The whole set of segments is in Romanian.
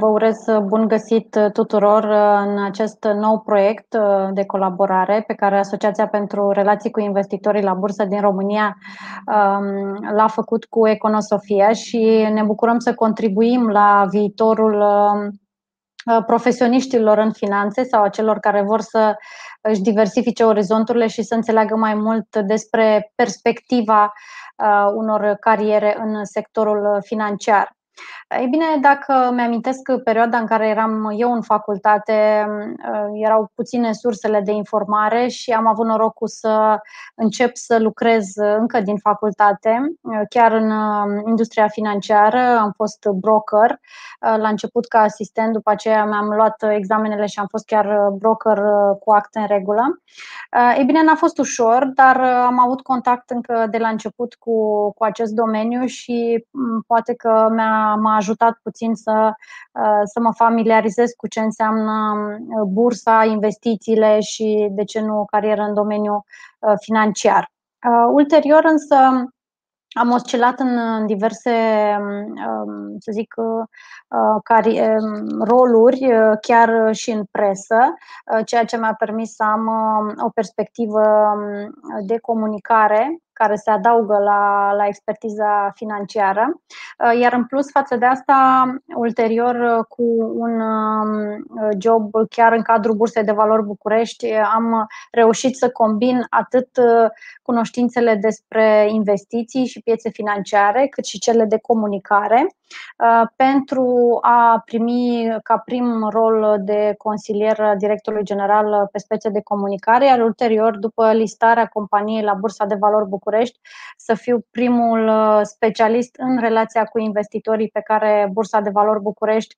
Vă urez bun găsit tuturor în acest nou proiect de colaborare pe care Asociația pentru Relații cu Investitorii la Bursă din România um, l-a făcut cu Econosofia și ne bucurăm să contribuim la viitorul um, profesioniștilor în finanțe sau a celor care vor să își diversifice orizonturile și să înțeleagă mai mult despre perspectiva uh, unor cariere în sectorul financiar. Ei bine, dacă mi-amintesc perioada în care eram eu în facultate, uh, erau puține sursele de informare și am avut norocul să încep să lucrez încă din facultate, uh, chiar în uh, industria financiară, am fost broker, la început ca asistent, după aceea mi-am luat examenele și am fost chiar broker cu acte în regulă. Ei bine, n-a fost ușor, dar am avut contact încă de la început cu, cu acest domeniu și mm, poate că mi-a, m-a ajutat puțin să, uh, să mă familiarizez cu ce înseamnă uh, bursa, investițiile și, de ce nu, o carieră în domeniul uh, financiar. Ulterior, însă, am oscilat în diverse, um, să zic, um, roluri, chiar și în presă, ceea ce mi-a permis să am o perspectivă um, de comunicare care se adaugă la, la expertiza financiară. Uh, iar în plus față de asta, ulterior uh, cu un um, job chiar în cadrul Bursei de Valori București, am reușit să combin atât uh, cunoștințele despre investiții și piețe financiare, cât și cele de comunicare, pentru a primi ca prim rol de consilier directorului general pe spețe de comunicare, iar ulterior, după listarea companiei la Bursa de Valori București, București, să fiu primul uh, specialist în relația cu investitorii pe care Bursa de Valori București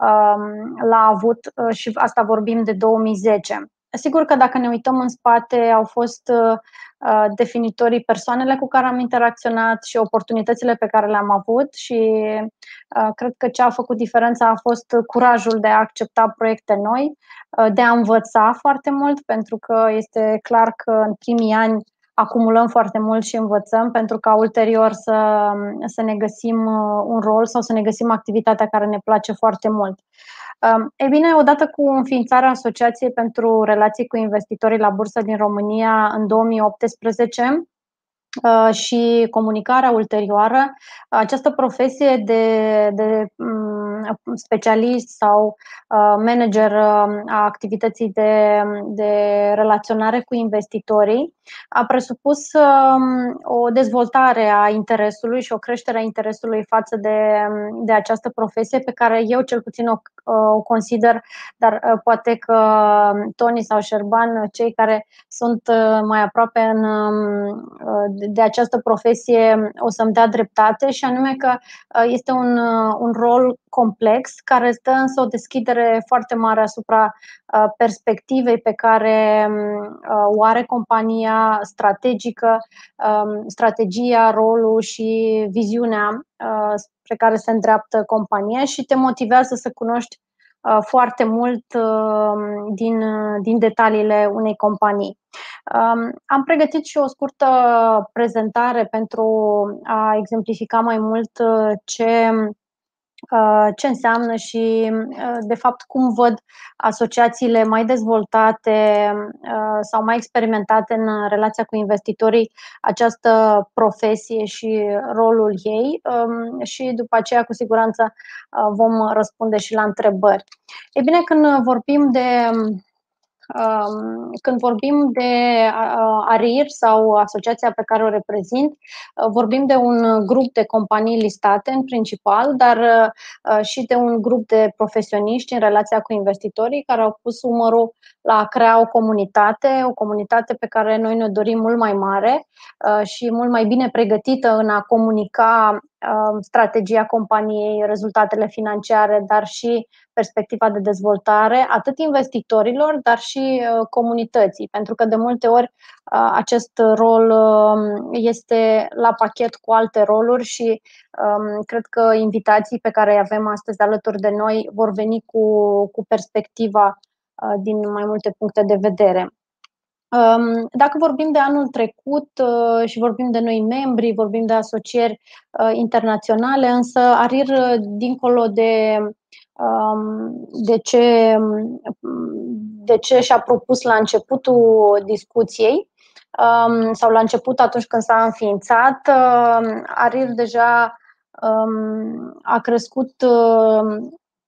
um, l-a avut uh, și asta vorbim de 2010. Sigur că dacă ne uităm în spate, au fost uh, definitorii persoanele cu care am interacționat și oportunitățile pe care le-am avut și cred că ce a făcut diferența a fost curajul de a accepta proiecte noi, de a învăța foarte mult, pentru că este clar că în primii ani acumulăm foarte mult și învățăm pentru ca ulterior să, să ne găsim uh, un rol sau să ne găsim activitatea care ne place foarte mult. Um, e bine, odată cu înființarea Asociației pentru Relații cu Investitorii la Bursă din România în 2018, Uh, și comunicarea ulterioară, această profesie de, de mm, specialist sau uh, manager uh, a activității de, de relaționare cu investitorii a presupus um, o dezvoltare a interesului și o creștere a interesului față de, de această profesie pe care eu cel puțin o, o consider, dar poate că Tony sau Șerban, cei care sunt mai aproape în um, de această profesie o să-mi dea dreptate și anume că uh, este un, uh, un rol complex care stă însă o deschidere foarte mare asupra uh, perspectivei pe care um, o are compania strategică, um, strategia, rolul și viziunea spre care se îndreaptă compania și te motivează să cunoști Uh, foarte mult uh, din, din detaliile unei companii. Um, am pregătit și o scurtă prezentare pentru a exemplifica mai mult uh, ce Uh, ce înseamnă și, uh, de fapt, cum văd asociațiile mai dezvoltate uh, sau mai experimentate în relația cu investitorii această profesie și rolul ei um, și după aceea, cu siguranță, vom răspunde și la întrebări. Ei bine, când vorbim de când vorbim de ARIR sau asociația pe care o reprezint, vorbim de un grup de companii listate în principal, dar și de un grup de profesioniști în relația cu investitorii care au pus umărul la a crea o comunitate, o comunitate pe care noi ne dorim mult mai mare și mult mai bine pregătită în a comunica strategia companiei, rezultatele financiare, dar și perspectiva de dezvoltare, atât investitorilor, dar și uh, comunității, pentru că de multe ori uh, acest rol um, este la pachet cu alte roluri și um, cred că invitații pe care îi avem astăzi alături de noi vor veni cu, cu perspectiva uh, din mai multe puncte de vedere. Um, dacă vorbim de anul trecut și vorbim de noi membri, vorbim de asocieri internaționale, însă ARIR, dincolo de de ce, de ce și-a propus la începutul discuției sau la început atunci când s-a înființat, ARIR deja a crescut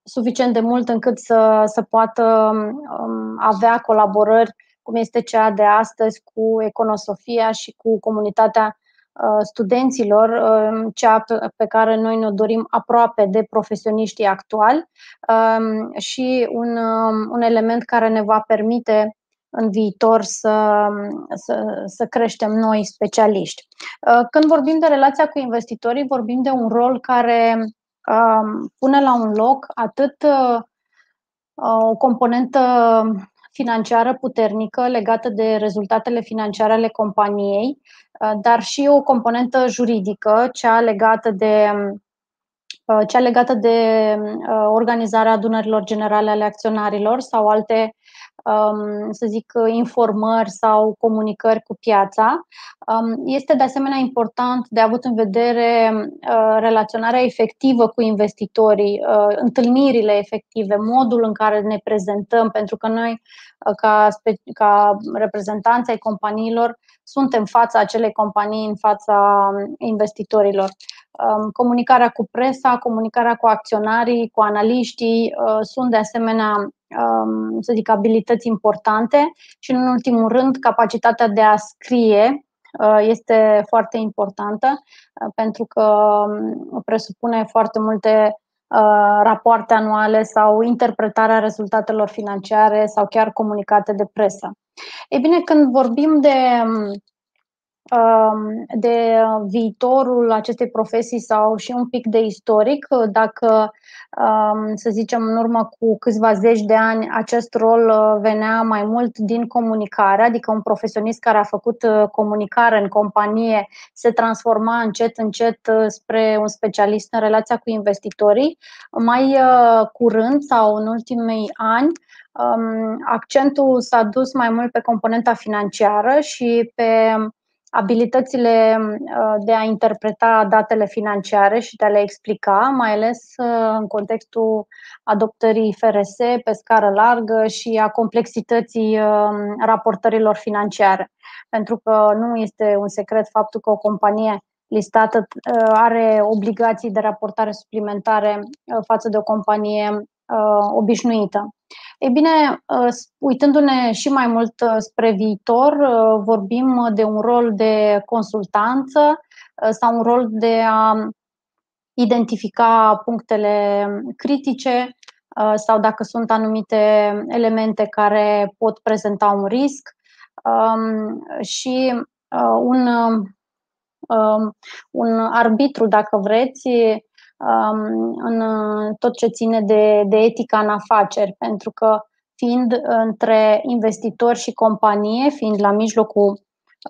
suficient de mult încât să, să poată avea colaborări cum este cea de astăzi cu Econosofia și cu comunitatea Uh, studenților, um, cea pe care noi ne dorim aproape de profesioniștii actuali um, și un, um, un element care ne va permite în viitor să, să, să creștem noi specialiști. Uh, când vorbim de relația cu investitorii, vorbim de un rol care pune la un loc atât uh, o componentă financiară puternică legată de rezultatele financiare ale companiei, uh, dar și o componentă juridică, cea legată de uh, cea legată de uh, organizarea adunărilor generale ale acționarilor sau alte Um, să zic, informări sau comunicări cu piața. Um, este de asemenea important de avut în vedere uh, relaționarea efectivă cu investitorii, uh, întâlnirile efective, modul în care ne prezentăm, pentru că noi, uh, ca, ca reprezentanți ai companiilor, suntem fața acelei companii, în fața investitorilor. Um, comunicarea cu presa, comunicarea cu acționarii, cu analiștii sunt de asemenea Um, să zic, abilități importante și, în ultimul rând, capacitatea de a scrie uh, este foarte importantă uh, pentru că um, presupune foarte multe uh, rapoarte anuale sau interpretarea rezultatelor financiare sau chiar comunicate de presă. Ei bine, când vorbim de um, Um, de viitorul acestei profesii sau și un pic de istoric. Dacă, um, să zicem, în urmă cu câțiva zeci de ani, acest rol uh, venea mai mult din comunicare, adică un profesionist care a făcut uh, comunicare în companie se transforma încet, încet uh, spre un specialist în relația cu investitorii. Mai curând sau în ultimii ani, um, accentul s-a dus mai mult pe componenta financiară și pe abilitățile uh, de a interpreta datele financiare și de a le explica, mai ales uh, în contextul adoptării FRS pe scară largă și a complexității uh, raportărilor financiare. Pentru că nu este un secret faptul că o companie listată are obligații de raportare suplimentare față de o companie obișnuită. Ei bine, uh, uitându-ne și mai mult uh, spre viitor, uh, vorbim de un rol de consultanță sau un rol de a identifica punctele critice sau dacă sunt anumite elemente care pot prezenta un risc um, și un, um, un arbitru, dacă vreți, Um, în tot ce ține de, de etica în afaceri, pentru că fiind între investitori și companie, fiind la mijlocul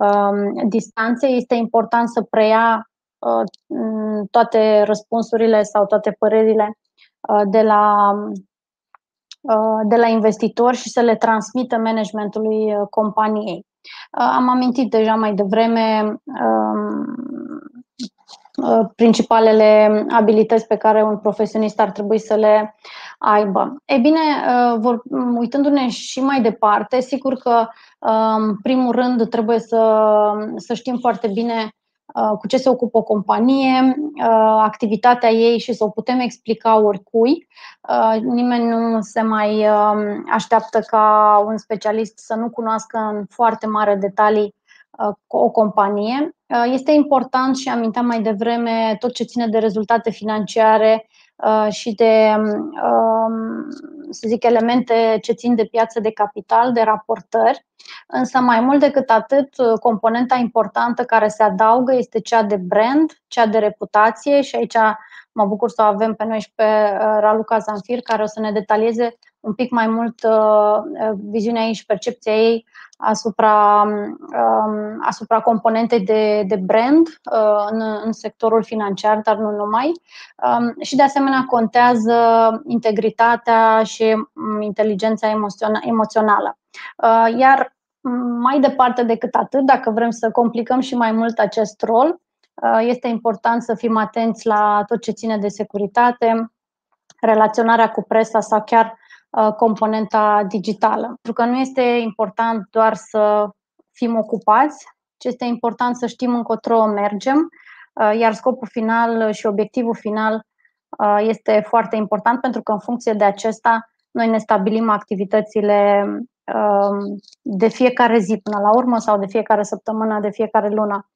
um, distanței, este important să preia uh, toate răspunsurile sau toate părerile uh, de la, uh, de la investitori și să le transmită managementului uh, companiei. Uh, am amintit deja mai devreme um, Uh, principalele abilități pe care un profesionist ar trebui să le aibă. Ei bine, uh, uitându-ne și mai departe, sigur că, în um, primul rând, trebuie să, să știm foarte bine uh, cu ce se ocupă o companie, activitatea ei și să o putem explica oricui. Nimeni nu se mai um, așteaptă ca un specialist să nu cunoască în foarte mare detalii o companie. Uh, este important și aminteam mai devreme tot ce ține de rezultate financiare uh, și de, um, să zic, elemente ce țin de piață de capital, de raportări. Însă, mai mult decât atât, componenta importantă care se adaugă este cea de brand, cea de reputație și aici mă bucur să o avem pe noi și pe uh, Raluca Zanfir, care o să ne detalieze un pic mai mult viziunea ei și percepția ei asupra, um, asupra componentei de, de brand uh, în, în sectorul financiar, dar nu numai. Um, și de asemenea contează integritatea și um, inteligența emoțională. Uh, iar mai departe decât atât, dacă vrem să complicăm și mai mult acest rol, uh, este important să fim atenți la tot ce ține de securitate, relaționarea cu presa sau chiar componenta digitală. Pentru că nu este important doar să fim ocupați, ci este important să știm încotro mergem, iar scopul final și obiectivul final este foarte important pentru că în funcție de acesta noi ne stabilim activitățile de fiecare zi până la urmă sau de fiecare săptămână, de fiecare lună.